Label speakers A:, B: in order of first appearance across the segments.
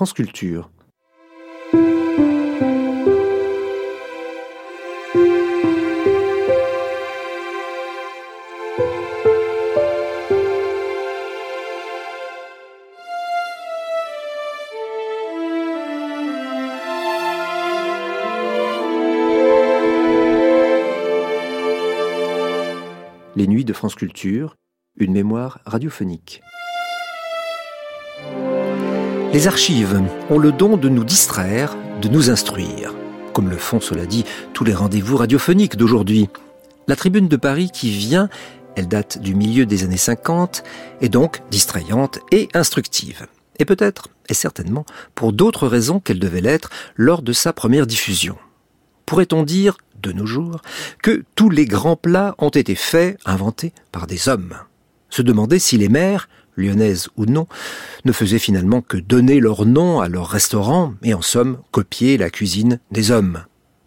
A: France Culture. Les nuits de France Culture, une mémoire radiophonique. Les archives ont le don de nous distraire, de nous instruire, comme le font, cela dit, tous les rendez-vous radiophoniques d'aujourd'hui. La tribune de Paris qui vient, elle date du milieu des années 50, est donc distrayante et instructive. Et peut-être, et certainement, pour d'autres raisons qu'elle devait l'être lors de sa première diffusion. Pourrait-on dire, de nos jours, que tous les grands plats ont été faits, inventés par des hommes? Se demander si les mères, lyonnaises ou non, ne faisaient finalement que donner leur nom à leur restaurant et en somme copier la cuisine des hommes.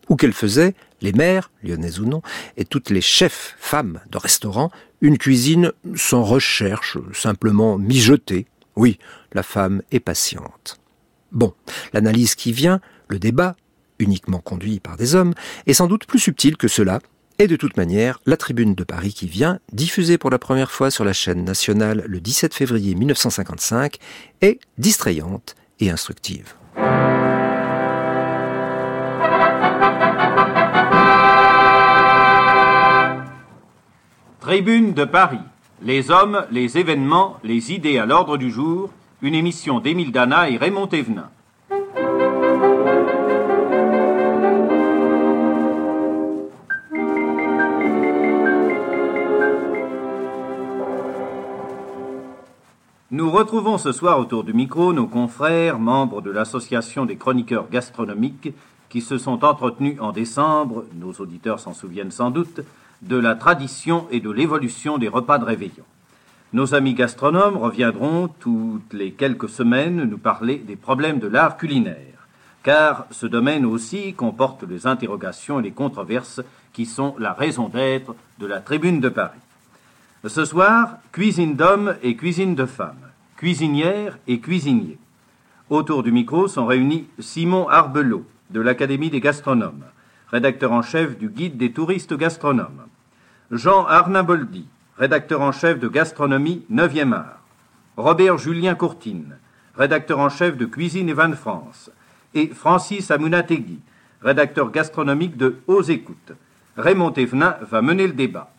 A: Ou qu'elles faisaient, les mères, lyonnaises ou non, et toutes les chefs femmes de restaurant, une cuisine sans recherche, simplement mijotée. Oui, la femme est patiente. Bon, l'analyse qui vient, le débat, uniquement conduit par des hommes, est sans doute plus subtil que cela, et de toute manière, la Tribune de Paris qui vient, diffusée pour la première fois sur la chaîne nationale le 17 février 1955, est distrayante et instructive.
B: Tribune de Paris. Les hommes, les événements, les idées à l'ordre du jour. Une émission d'Émile Dana et Raymond Thévenin. Retrouvons ce soir autour du micro nos confrères, membres de l'Association des chroniqueurs gastronomiques, qui se sont entretenus en décembre, nos auditeurs s'en souviennent sans doute, de la tradition et de l'évolution des repas de réveillon. Nos amis gastronomes reviendront toutes les quelques semaines nous parler des problèmes de l'art culinaire, car ce domaine aussi comporte les interrogations et les controverses qui sont la raison d'être de la Tribune de Paris. Ce soir, cuisine d'hommes et cuisine de femmes, cuisinière et cuisiniers. Autour du micro sont réunis Simon Arbelot, de l'Académie des gastronomes, rédacteur en chef du Guide des touristes gastronomes, Jean Arnaboldi, rédacteur en chef de Gastronomie 9e art, Robert Julien Courtine, rédacteur en chef de Cuisine et Vin de France, et Francis Amunategui, rédacteur gastronomique de Aux Écoutes. Raymond Thévenin va mener le débat.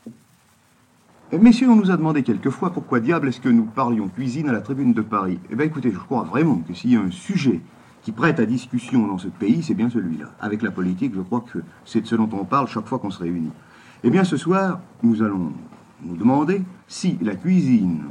C: Messieurs, on nous a demandé quelquefois pourquoi diable est-ce que nous parlions cuisine à la tribune de Paris. Eh bien écoutez, je crois vraiment que s'il y a un sujet qui prête à discussion dans ce pays, c'est bien celui-là. Avec la politique, je crois que c'est de ce dont on parle chaque fois qu'on se réunit. Eh bien ce soir, nous allons nous demander si la cuisine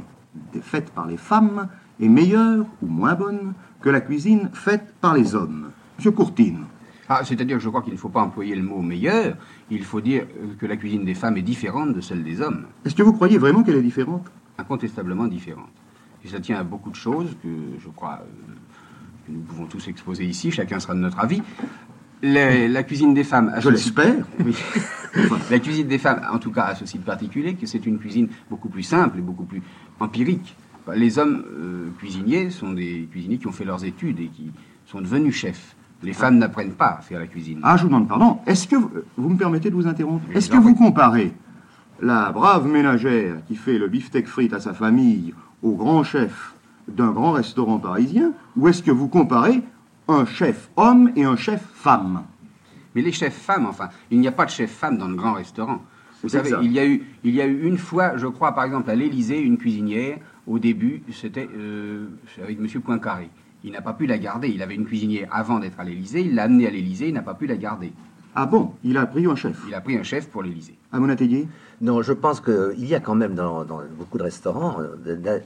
C: faite par les femmes est meilleure ou moins bonne que la cuisine faite par les hommes. Monsieur Courtine.
D: Ah, c'est-à-dire que je crois qu'il ne faut pas employer le mot meilleur, il faut dire que la cuisine des femmes est différente de celle des hommes.
C: Est-ce que vous croyez vraiment qu'elle est différente?
D: Incontestablement différente. Et ça tient à beaucoup de choses que je crois euh, que nous pouvons tous exposer ici, chacun sera de notre avis. La, la cuisine des femmes...
C: Je l'espère.
D: Oui. la cuisine des femmes, en tout cas, a ceci de particulier, que c'est une cuisine beaucoup plus simple et beaucoup plus empirique. Les hommes euh, cuisiniers sont des cuisiniers qui ont fait leurs études et qui sont devenus chefs. Les femmes n'apprennent pas à faire la cuisine.
C: Ah, je vous demande pardon. Est-ce que vous, vous me permettez de vous interrompre Est-ce que vous comparez la brave ménagère qui fait le beefsteak frites à sa famille au grand chef d'un grand restaurant parisien ou est-ce que vous comparez un chef homme et un chef femme?
D: Mais les chefs femmes, enfin, il n'y a pas de chef femme dans le grand restaurant. Vous savez, il y, a eu, il y a eu une fois, je crois, par exemple, à l'Élysée, une cuisinière, au début, c'était euh, avec M. Poincaré. Il n'a pas pu la garder. Il avait une cuisinière avant d'être à l'Élysée. Il l'a amenée à l'Élysée. Il n'a pas pu la garder.
C: Ah bon? Il a pris un chef
D: Il a pris un chef pour l'Élysée.
C: À mon atelier?
E: Non, je pense qu'il y a quand même dans, dans beaucoup de restaurants,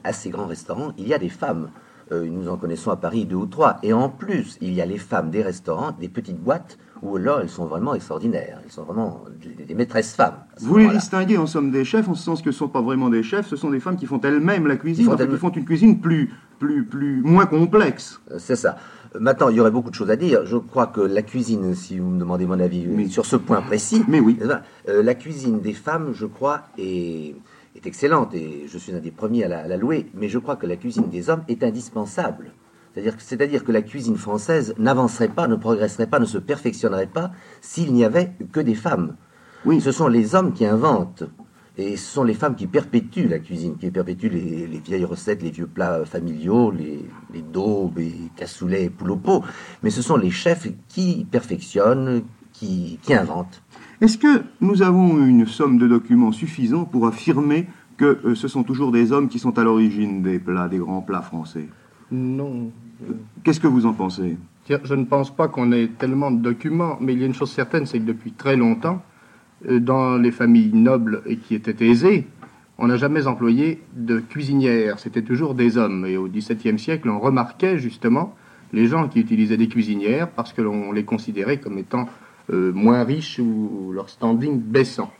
E: assez grands restaurants, il y a des femmes. Euh, nous en connaissons à Paris deux ou trois. Et en plus, il y a les femmes des restaurants, des petites boîtes, où là, elles sont vraiment extraordinaires. Elles sont vraiment des, des maîtresses femmes.
C: Vous les distinguez en somme des chefs, en ce sens que ce ne sont pas vraiment des chefs, ce sont des femmes qui font elles-mêmes la cuisine,
E: font
C: enfin, qui
E: elles-
C: font une cuisine plus, plus, plus, moins complexe.
E: Euh, C'est ça. Maintenant, il y aurait beaucoup de choses à dire. Je crois que la cuisine, si vous me demandez mon avis euh,
C: Mais-
E: sur ce point précis,
C: Mais oui.
E: euh, la cuisine des femmes, je crois, est, est excellente et je suis un des premiers à la, à la louer. Mais je crois que la cuisine des hommes est indispensable. C'est-à-dire que la cuisine française n'avancerait pas, ne progresserait pas, ne se perfectionnerait pas s'il n'y avait que des femmes. Oui. Ce sont les hommes qui inventent. Et ce sont les femmes qui perpétuent la cuisine, qui perpétuent les, vieilles recettes, les vieux plats familiaux, les, les daubes, les cassoulets, poules au pot. Mais ce sont les chefs qui perfectionnent, qui, qui inventent.
C: Est-ce que nous avons une somme de documents suffisants pour affirmer que euh, ce sont toujours des hommes qui sont à l'origine des plats, des grands plats français?
F: Non.
C: Qu'est-ce que vous en pensez?
F: Je ne pense pas qu'on ait tellement de documents, mais il y a une chose certaine, c'est que depuis très longtemps, euh, dans les familles nobles et qui étaient aisées, on n'a jamais employé de cuisinières, c'était toujours des hommes. Et au XVIIe siècle, on remarquait justement les gens qui utilisaient des cuisinières parce que l'on les considérait comme étant euh, moins riches ou leur standing baissant.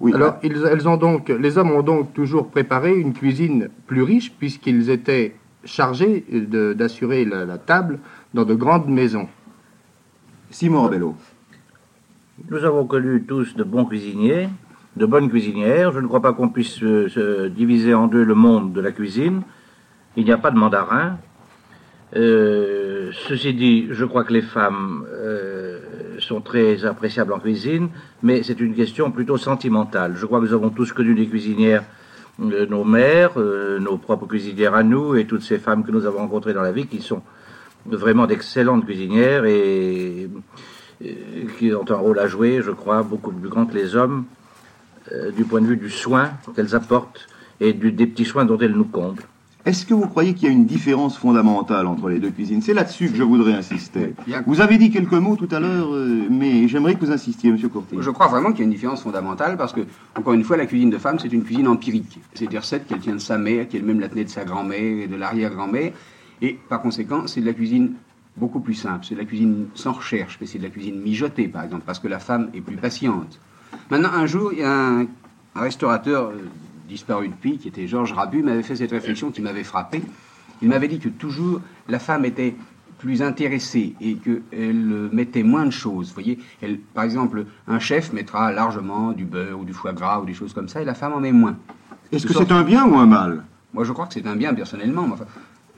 F: Oui, Alors, elles ont donc, les hommes ont donc toujours préparé une cuisine plus riche puisqu'ils étaient chargés d'assurer la, la, table dans de grandes maisons.
C: Simon Bello.
G: Nous avons connu tous de bons cuisiniers, de bonnes cuisinières. Je ne crois pas qu'on puisse se, diviser en deux le monde de la cuisine. Il n'y a pas de mandarin. Euh, ceci dit, je crois que les femmes euh, sont très appréciables en cuisine, mais c'est une question plutôt sentimentale. Je crois que nous avons tous connu des cuisinières, euh, nos mères, nos propres cuisinières à nous, et toutes ces femmes que nous avons rencontrées dans la vie qui sont vraiment d'excellentes cuisinières et euh, qui ont un rôle à jouer, je crois, beaucoup plus grand que les hommes, euh, du point de vue du soin qu'elles apportent et du, des petits soins dont elles nous comblent.
C: Est-ce que vous croyez qu'il y a une différence fondamentale entre les deux cuisines? C'est là-dessus que je voudrais insister. Vous avez dit quelques mots tout à l'heure, euh, mais j'aimerais que vous insistiez, Monsieur Courtier.
D: Je crois vraiment qu'il y a une différence fondamentale parce que, encore une fois, la cuisine de femme, c'est une cuisine empirique. C'est des recettes qu'elle tient de sa mère, qu'elle même la tenait de sa grand-mère et de l'arrière-grand-mère. Et par conséquent, c'est de la cuisine beaucoup plus simple. C'est de la cuisine sans recherche, mais c'est de la cuisine mijotée, par exemple, parce que la femme est plus patiente. Maintenant, un jour, il y a un, restaurateur euh, disparu depuis, qui était Georges Rabu, m'avait fait cette réflexion qui m'avait frappé. Il m'avait dit que toujours la femme était plus intéressée et qu'elle mettait moins de choses. Vous voyez, elle, par exemple, un chef mettra largement du beurre ou du foie gras ou des choses comme ça, et la femme en met moins.
C: Est-ce que c'est un bien ou un mal?
D: Moi, je crois que c'est un bien, personnellement. Enfin,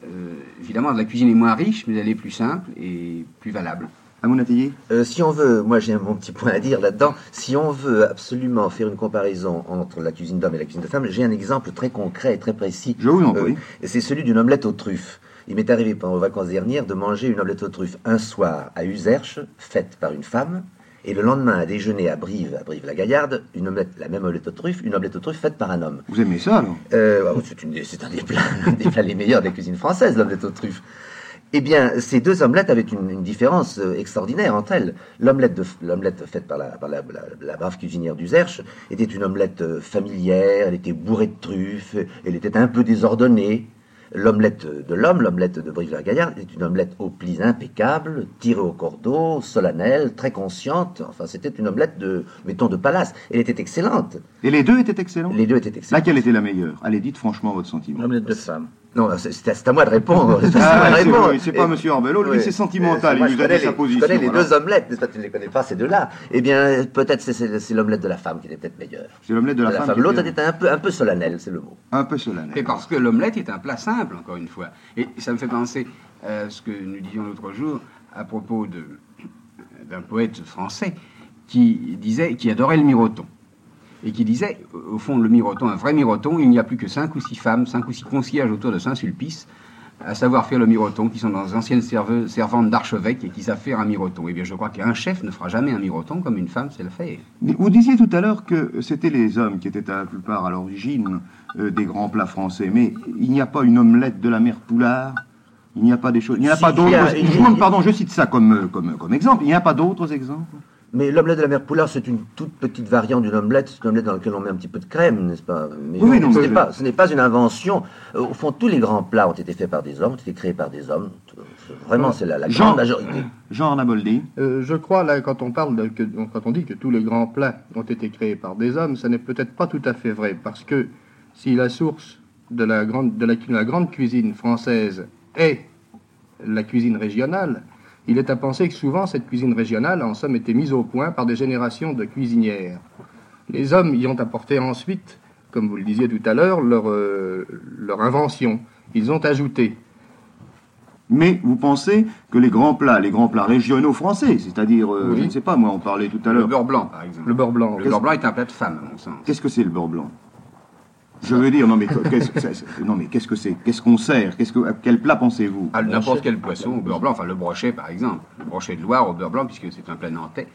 D: euh, évidemment, la cuisine est moins riche, mais elle est plus simple et plus valable.
C: À mon atelier
E: euh, Si on veut, moi j'ai mon petit point à dire là-dedans, si on veut absolument faire une comparaison entre la cuisine d'homme et la cuisine de femme, j'ai un exemple très concret et très précis.
C: Je vous en prie.
E: Euh, c'est celui d'une omelette aux truffes. Il m'est arrivé pendant les vacances dernières de manger une omelette aux truffes un soir à Userche, faite par une femme, et le lendemain, à déjeuner à Brive, à Brive-la-Gaillarde, une omelette, la même omelette aux truffes, une omelette aux truffes faite par un homme.
C: Vous aimez ça, non?
E: Euh, ah C'est un des plats, des plats les meilleurs de la cuisine française, l'omelette aux truffes. Eh bien, ces deux omelettes avaient une, différence euh, extraordinaire entre elles. L'omelette, l'omelette faite par, la, par la, brave cuisinière du Zerche était une omelette euh, familière, elle était bourrée de truffes, elle était un peu désordonnée, L'omelette de l'homme, l'omelette de Brive-la-Gaillarde, est une omelette aux plis impeccables, tirée au cordeau, solennelle, très consciente. Enfin, c'était une omelette de, mettons, de palace. Elle était excellente.
C: Et les deux étaient excellents?
E: Les deux étaient excellents.
C: Laquelle était la meilleure? Allez, dites franchement votre sentiment.
G: L'omelette de femme.
E: Non, c'est à moi de répondre.
C: Ah, c'est pas M. Orbello, lui c'est sentimental, il nous a dit sa position.
E: Je connais les deux omelettes, mais tu ne les connais pas ces deux-là. Eh bien, peut-être c'est l'omelette de la femme qui était peut-être meilleure.
C: C'est l'omelette de la, femme.
E: L'autre était un peu, un peu solennel, c'est le mot.
C: Un peu solennel.
D: Et parce que l'omelette est un plat simple, encore une fois. Et ça me fait penser à ce que nous disions l'autre jour à propos d'un poète français qui disait, qui adorait le miroton et qui disait, au fond, le miroton, un vrai miroton, il n'y a plus que cinq ou six femmes, cinq ou six concierges autour de Saint-Sulpice, à savoir faire le miroton, qui sont dans anciennes servantes d'archevêque et qui savent faire un miroton. Eh bien, je crois qu'un chef ne fera jamais un miroton comme une femme sait le faire.
C: Vous disiez tout à l'heure que c'était les hommes qui étaient à la plupart à l'origine euh, des grands plats français, mais il n'y a pas une omelette de la mère Poulard il n'y a pas des choses. Il n'y a pas d'autres. Pardon, je cite ça comme, comme, comme exemple. Il n'y a pas d'autres exemples?
E: Mais l'omelette de la mère Poulard, c'est une toute petite variante d'une omelette. C'est une omelette dans laquelle on met un petit peu de crème, n'est-ce pas?
C: Mais oui, non,
E: ce n'est pas, une invention. Euh, au fond, tous les grands plats ont été faits par des hommes, ont été créés par des hommes. Vraiment, c'est la, grande majorité.
C: Jean Naboldi
F: euh, Je crois, là, quand on, parle de, que, quand on dit que tous les grands plats ont été créés par des hommes, ça n'est peut-être pas tout à fait vrai. Parce que si la source de la grande, de la grande cuisine française est la cuisine régionale, il est à penser que souvent cette cuisine régionale, en somme, était mise au point par des générations de cuisinières. Les hommes y ont apporté ensuite, comme vous le disiez tout à l'heure, leur, euh, leur invention. Ils ont ajouté.
C: Mais vous pensez que les grands plats, les grands plats régionaux français, c'est-à-dire, euh, je ne sais pas, moi, on parlait tout à l'heure.
D: Le beurre blanc, par exemple.
F: Le beurre blanc.
D: Le beurre blanc est un plat de femme, à mon sens.
C: Qu'est-ce que c'est le beurre blanc? Je veux dire, non mais qu'est-ce que c'est Non mais qu'est-ce que c'est Qu'est-ce qu'on sert Qu'est-ce que quel plat pensez-vous?
D: Ah, N'importe quel poisson au beurre blanc, enfin le brochet par exemple, le brochet de Loire au beurre blanc puisque c'est un plat nantais.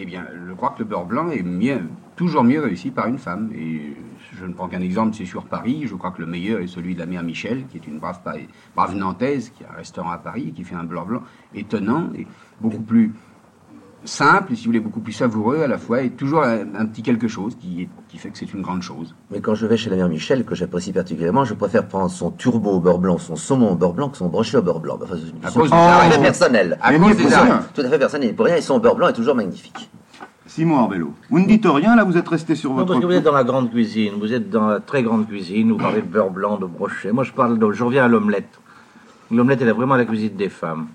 D: Eh bien, je crois que le beurre blanc est mieux, toujours mieux réussi par une femme. Et je ne prends qu'un exemple, c'est sur Paris. Je crois que le meilleur est celui de la mère Michel, qui est une brave, brave nantaise, qui a un restaurant à Paris, qui fait un beurre blanc étonnant et beaucoup plus simple et si vous voulez beaucoup plus savoureux à la fois et toujours un, petit quelque chose qui, qui fait que c'est une grande chose.
E: Mais quand je vais chez la mère Michel, que j'apprécie particulièrement, je préfère prendre son turbo au beurre blanc, son saumon au beurre blanc que son brochet au beurre blanc.
D: Enfin,
E: à cause des
D: arrêts.
E: personnel.
D: À cause des
E: Tout à fait personnel. Pour rien, et son beurre blanc est toujours magnifique.
C: Simon Arbello, vous ne dites rien, là vous êtes resté sur votre...
G: Non, parce que vous êtes dans la grande cuisine, vous êtes dans la très grande cuisine, vous parlez de beurre blanc, de brochet. Moi je parle de... je reviens à l'omelette. L'omelette, elle est vraiment la cuisine des femmes.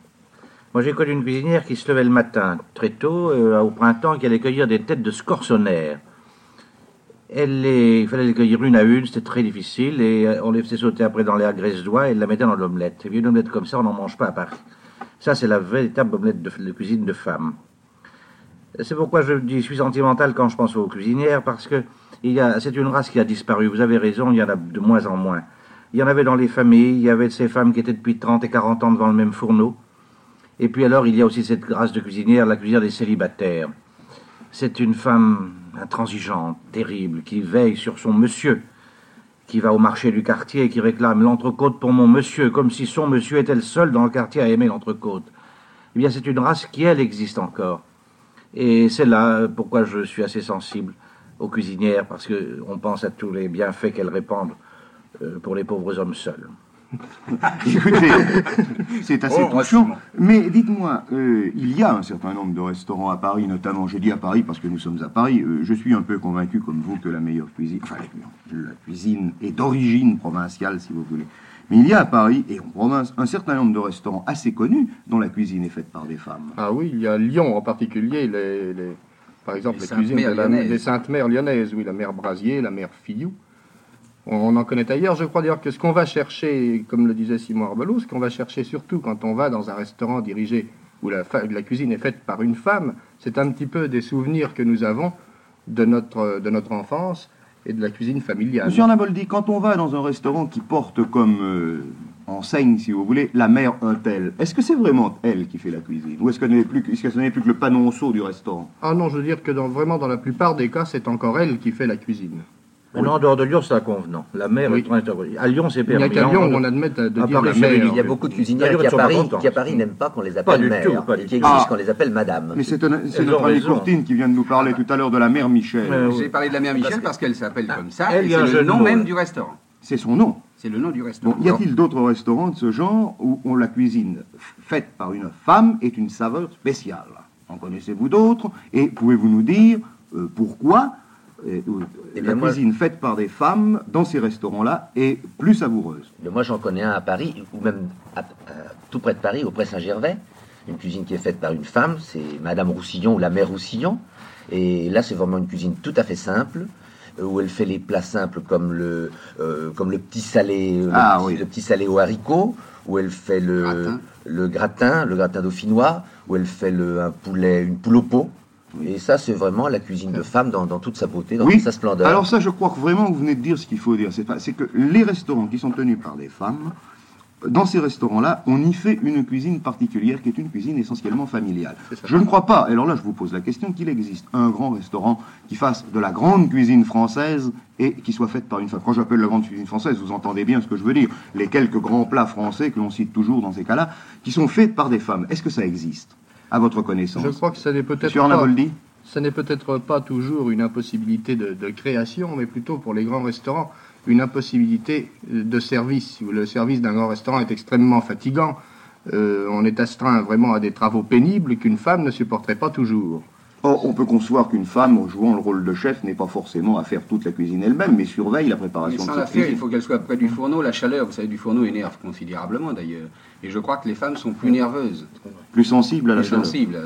G: Moi, j'ai connu une cuisinière qui se levait le matin très tôt, euh, au printemps, qui allait cueillir des têtes de scorsonnaires. Elle il fallait les cueillir une à une, c'était très difficile, et euh, on les faisait sauter après dans l'air graisse d'oie et la mettait dans l'omelette. Et une omelette comme ça, on n'en mange pas à Paris. Ça, c'est la véritable omelette de, cuisine de femme. C'est pourquoi je dis, je suis sentimental quand je pense aux cuisinières, parce que c'est une race qui a disparu. Vous avez raison, il y en a de moins en moins. Il y en avait dans les familles, il y avait ces femmes qui étaient depuis 30 et 40 ans devant le même fourneau. Et puis alors, il y a aussi cette grâce de cuisinière, la cuisinière des célibataires. C'est une femme intransigeante, terrible, qui veille sur son monsieur, qui va au marché du quartier et qui réclame l'entrecôte pour mon monsieur, comme si son monsieur était le seul dans le quartier à aimer l'entrecôte. Eh bien, c'est une race qui, elle, existe encore. Et c'est là pourquoi je suis assez sensible aux cuisinières, parce qu'on pense à tous les bienfaits qu'elles répandent euh, pour les pauvres hommes seuls.
C: Écoutez, c'est assez oh, touchant. Mais dites-moi, euh, il y a un certain nombre de restaurants à Paris, notamment, j'ai dit à Paris parce que nous sommes à Paris, euh, je suis un peu convaincu comme vous que la meilleure cuisine, enfin la cuisine est d'origine provinciale si vous voulez. Mais il y a à Paris et en province un certain nombre de restaurants assez connus dont la cuisine est faite par des femmes.
F: Ah oui, il y a Lyon en particulier, les, par exemple les, cuisines des Saintes-Mères lyonnaises, oui, la mère Brasier, la mère Fillou. On en connaît ailleurs. Je crois dire que ce qu'on va chercher, comme le disait Simon Arbelot, ce qu'on va chercher surtout quand on va dans un restaurant dirigé où la, la cuisine est faite par une femme, c'est un petit peu des souvenirs que nous avons de notre, de notre enfance et de la cuisine familiale.
C: Monsieur Arnaboldi, quand on va dans un restaurant qui porte comme euh, enseigne, si vous voulez, la mère un tel, est-ce que c'est vraiment elle qui fait la cuisine? Ou est-ce que, ce n'est plus que le panonceau du restaurant?
F: Ah non, je veux dire que dans, vraiment dans la plupart des cas, c'est encore elle qui fait la cuisine.
G: Maintenant, en dehors de Lyon, c'est inconvenant. La mer est À Lyon, c'est permis.
F: Il n'y a qu'à Lyon on admet de dire la mer.
E: Il y a beaucoup de cuisinières qui à, Paris, qui à Paris n'aiment pas qu'on les appelle mère, et qui exigent qu'on les appelle madame.
C: Mais c'est notre amie Courtine qui vient de nous parler tout à l'heure de la mère Michel.
D: J'ai parlé de la mère Michel parce qu'elle s'appelle comme ça, c'est le nom même du restaurant.
C: C'est son nom.
D: C'est le nom du restaurant.
C: y a-t-il d'autres restaurants de ce genre où on la cuisine faite par une femme est une saveur spéciale? En connaissez-vous d'autres? Et pouvez-vous nous dire euh, pourquoi et, eh la cuisine faite par des femmes dans ces restaurants-là est plus savoureuse.
E: moi, j'en connais un à Paris, ou même tout près de Paris, au Pré Saint-Gervais. Une cuisine qui est faite par une femme, c'est Madame Roussillon ou la mère Roussillon. Et là, c'est vraiment une cuisine tout à fait simple, euh, où elle fait les plats simples comme le, euh, comme le petit salé, le,
C: ah
E: petit, le, petit, salé au haricot, où elle fait le gratin, le gratin, le gratin dauphinois, où elle fait le, un poulet, une poule au pot. Et ça, c'est vraiment la cuisine de femme dans, toute sa beauté, dans toute sa splendeur.
C: Alors ça, je crois que vraiment, vous venez de dire ce qu'il faut dire. C'est que les restaurants qui sont tenus par des femmes, dans ces restaurants-là, on y fait une cuisine particulière qui est une cuisine essentiellement familiale. Je ne crois pas, alors là je vous pose la question, qu'il existe un grand restaurant qui fasse de la grande cuisine française et qui soit faite par une femme. Quand j'appelle la grande cuisine française, vous entendez bien ce que je veux dire. Les quelques grands plats français que l'on cite toujours dans ces cas-là, qui sont faits par des femmes. Est-ce que ça existe? À votre connaissance
F: Je crois que ça n'est peut-être pas... Ce n'est peut-être pas toujours une impossibilité de, création, mais plutôt pour les grands restaurants, une impossibilité de service. Le service d'un grand restaurant est extrêmement fatigant. Euh, on est astreint vraiment à des travaux pénibles qu'une femme ne supporterait pas toujours.
C: Or, on peut concevoir qu'une femme, jouant le rôle de chef, n'est pas forcément à faire toute la cuisine elle-même, mais surveille la préparation
D: mais sans la faire, il faut qu'elle soit près du fourneau. La chaleur, vous savez, du fourneau énerve considérablement d'ailleurs. Et je crois que les femmes sont plus nerveuses.
C: Plus sensibles à la
D: plus
C: chaleur.
D: sensibles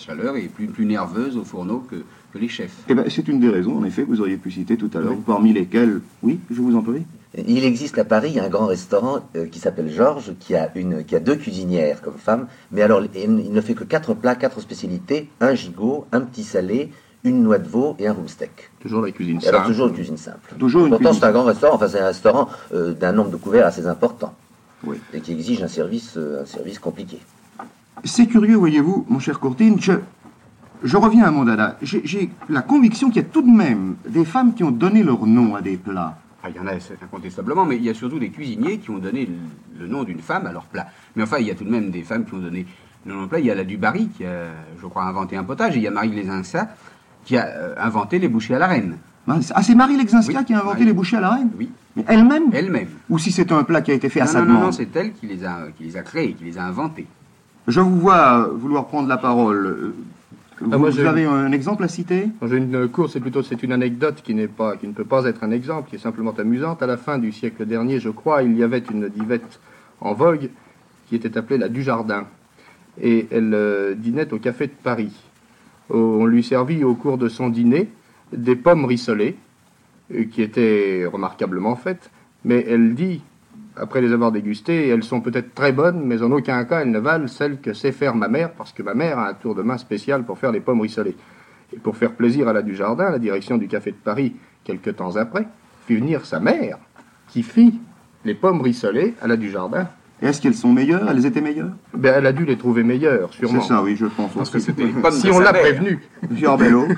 D: chaleur est plus, plus nerveuse au fourneau que, les chefs.
C: Eh ben, c'est une des raisons, en effet, que vous auriez pu citer tout à l'heure, parmi lesquelles, oui, je vous en prie.
E: Il existe à Paris un grand restaurant euh, qui s'appelle Georges, qui a, une, qui a deux cuisinières comme femmes, mais alors il ne fait que quatre plats, quatre spécialités, un gigot, un petit salé, une noix de veau et un steak.
C: Toujours la cuisine simple.
E: Alors toujours une cuisine simple.
C: Toujours une
E: Pourtant c'est un grand restaurant, enfin c'est un restaurant euh, d'un nombre de couverts assez important. Oui. Et qui exige un service, euh, un service compliqué.
C: C'est curieux, voyez-vous, mon cher Courtine, je, je reviens à mon dada. J'ai la conviction qu'il y a tout de même des femmes qui ont donné leur nom à des plats.
D: Ah, il y en a incontestablement, mais il y a surtout des cuisiniers qui ont donné le, nom d'une femme à leur plat. Mais enfin, il y a tout de même des femmes qui ont donné le nom de plat. Il y a la Dubarry qui a, je crois, inventé un potage, et il y a Marie Lézinsa qui a euh, inventé les bouchées à la reine.
C: Ah, c'est Marie Lexinska qui a inventé les bouchées à la reine
D: Oui.
C: Mais elle-même
D: Elle-même.
C: Ou si c'est un plat qui a été fait
D: à
C: sa
D: non,
C: demande
D: Non, non, c'est elle qui les, a, qui les a créés, qui les a inventés.
C: Je vous vois vouloir prendre la parole. Ah, vous, avez un exemple à citer?
F: J'ai une course, c'est plutôt c'est une anecdote qui n'est pas, qui ne peut pas être un exemple, qui est simplement amusante. À la fin du siècle dernier, je crois, il y avait une divette en vogue qui était appelée la Dujardin, et elle euh, dînait au café de Paris. On lui servit au cours de son dîner des pommes rissolées, euh, qui étaient remarquablement faites, mais elle dit après les avoir dégustées, elles sont peut-être très bonnes, mais en aucun cas elles ne valent celles que sait faire ma mère, parce que ma mère a un tour de main spécial pour faire les pommes rissolées. Et pour faire plaisir à la du jardin, la direction du café de Paris, quelque temps après, fit venir sa mère, qui fit les pommes rissolées à la du jardin.
C: Est-ce qu'elles sont meilleures? Elles étaient meilleures?
F: Ben, Elle a dû les trouver meilleures, sûrement.
C: C'est ça, oui, je pense.
F: Parce que c'était les pommes Si on l'a prévenu.
C: Monsieur Arbello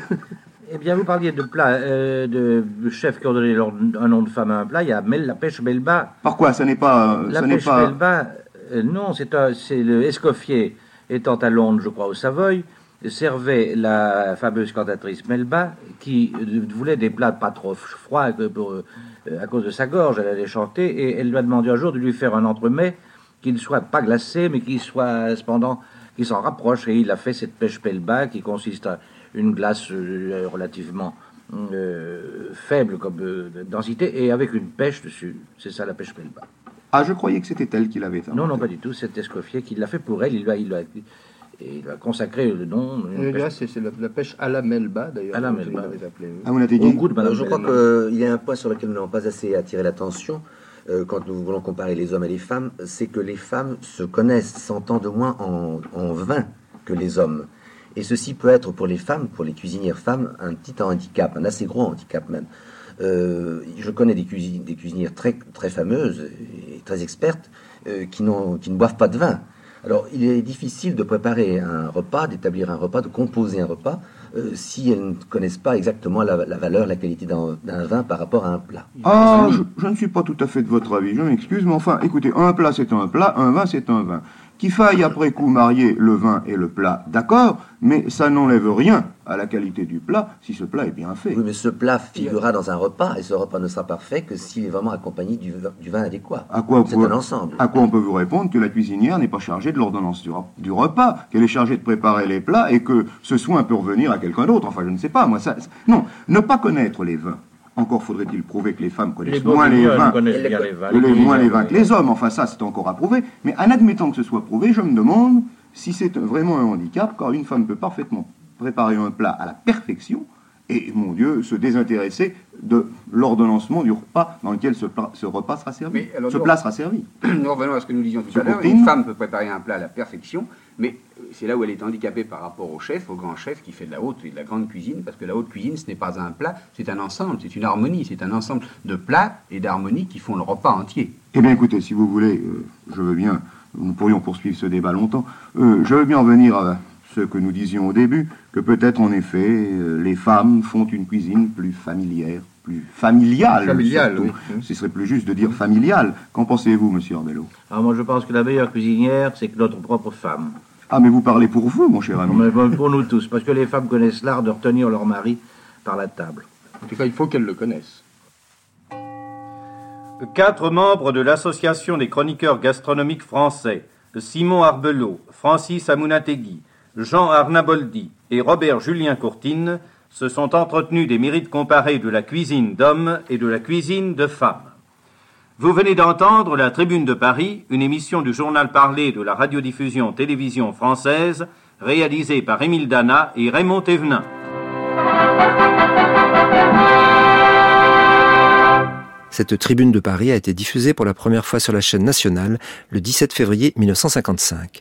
G: Eh bien, vous parliez de plats, euh, de chefs qui ont donné un nom de femme à un plat. Il y a la pêche Belba.
C: Par quoi Ce n'est pas.
G: La pêche
C: pas...
G: Belba, euh, non, c'est le Escoffier étant à Londres, je crois, au Savoy, servait la fameuse cantatrice Melba qui euh, voulait des plats pas trop froids à cause de sa gorge. Elle allait chanter et elle lui a demandé un jour de lui faire un entremets qui ne soit pas glacé, mais qui soit cependant qui s'en rapproche. Et il a fait cette pêche Belba qui consiste à une glace euh, relativement euh, faible comme euh, densité et avec une pêche dessus. C'est ça la pêche Melba.
C: Ah, je croyais que c'était elle qui l'avait
G: fait. Non, non, pas du tout. C'est Escoffier qui l'a fait pour elle. Il a, il a, il a consacré le nom.
F: C'est la, pêche à la Melba, d'ailleurs.
G: À la Melba.
C: Ah, vous l'avez dit.
E: je crois qu'il y a un point sur lequel nous n'avons pas assez attiré l'attention. quand nous voulons comparer les hommes et les femmes, c'est que les femmes se connaissent, s'entendent moins en, en vin que les hommes. Et ceci peut être pour les femmes, pour les cuisinières femmes, un petit handicap, un assez gros handicap même. Euh, je connais des, des, cuisinières très, très fameuses et très expertes euh, qui, qui ne boivent pas de vin. Alors, il est difficile de préparer un repas, d'établir un repas, de composer un repas, euh, si elles ne connaissent pas exactement la, valeur, la qualité d'un vin par rapport à un plat.
C: Ah, je, je, ne suis pas tout à fait de votre avis, je m'excuse, mais enfin, écoutez, un plat c'est un plat, un vin c'est un vin. Qu'il faille après coup marier le vin et le plat, d'accord, mais ça n'enlève rien à la qualité du plat si ce plat est bien fait.
E: Oui, mais ce plat figurera dans un repas et ce repas ne sera parfait que s'il est vraiment accompagné du, vin adéquat. C'est un ensemble.
C: À quoi on peut vous répondre que la cuisinière n'est pas chargée de l'ordonnance du, repas, qu'elle est chargée de préparer les plats et que ce soin peut revenir à quelqu'un d'autre. Enfin, je ne sais pas, moi, ça. Non, ne pas connaître les vins encore faudrait-il prouver que les femmes connaissent moins les vins, les moins les vins que les hommes. Enfin, ça, c'est encore à prouver. Mais en admettant que ce soit prouvé, je me demande si c'est vraiment un handicap, car une femme peut parfaitement préparer un plat à la perfection et, mon Dieu, se désintéresser de l'ordonnancement du repas dans lequel ce, repas sera servi, ce plat sera servi.
D: Nous revenons à ce que nous disions tout à l'heure. Une femme peut préparer un plat à la perfection, mais c'est là où elle est handicapée par rapport au chef, au grand chef qui fait de la haute et de la grande cuisine, parce que la haute cuisine, ce n'est pas un plat, c'est un ensemble, c'est une harmonie, c'est un ensemble de plats et d'harmonies qui font le repas entier.
C: Eh bien, écoutez, si vous voulez, euh, je veux bien, nous pourrions poursuivre ce débat longtemps, euh, je veux bien revenir à ce que nous disions au début, que peut-être en effet euh, les femmes font une cuisine plus familière, plus familiale.
F: Familiale, oui.
C: Ce serait plus juste de dire familiale. Qu'en pensez-vous, monsieur Arbello
G: ah, Moi, je pense que la meilleure cuisinière, c'est que notre propre femme.
C: Ah, mais vous parlez pour vous, mon cher ami.
G: Mais pour nous tous, parce que les femmes connaissent l'art de retenir leur mari par la table.
F: En tout cas, il faut qu'elles le connaissent.
B: Quatre membres de l'Association des chroniqueurs gastronomiques français, Simon Arbelot, Francis Amunategui, Jean Arnaboldi et Robert Julien Courtine se sont entretenus des mérites comparés de la cuisine d'hommes et de la cuisine de femmes. Vous venez d'entendre La Tribune de Paris, une émission du journal parlé de la radiodiffusion télévision française, réalisé par Émile Dana et Raymond Thévenin.
A: Cette tribune de Paris a été diffusée pour la première fois sur la chaîne nationale le 17 février 1955.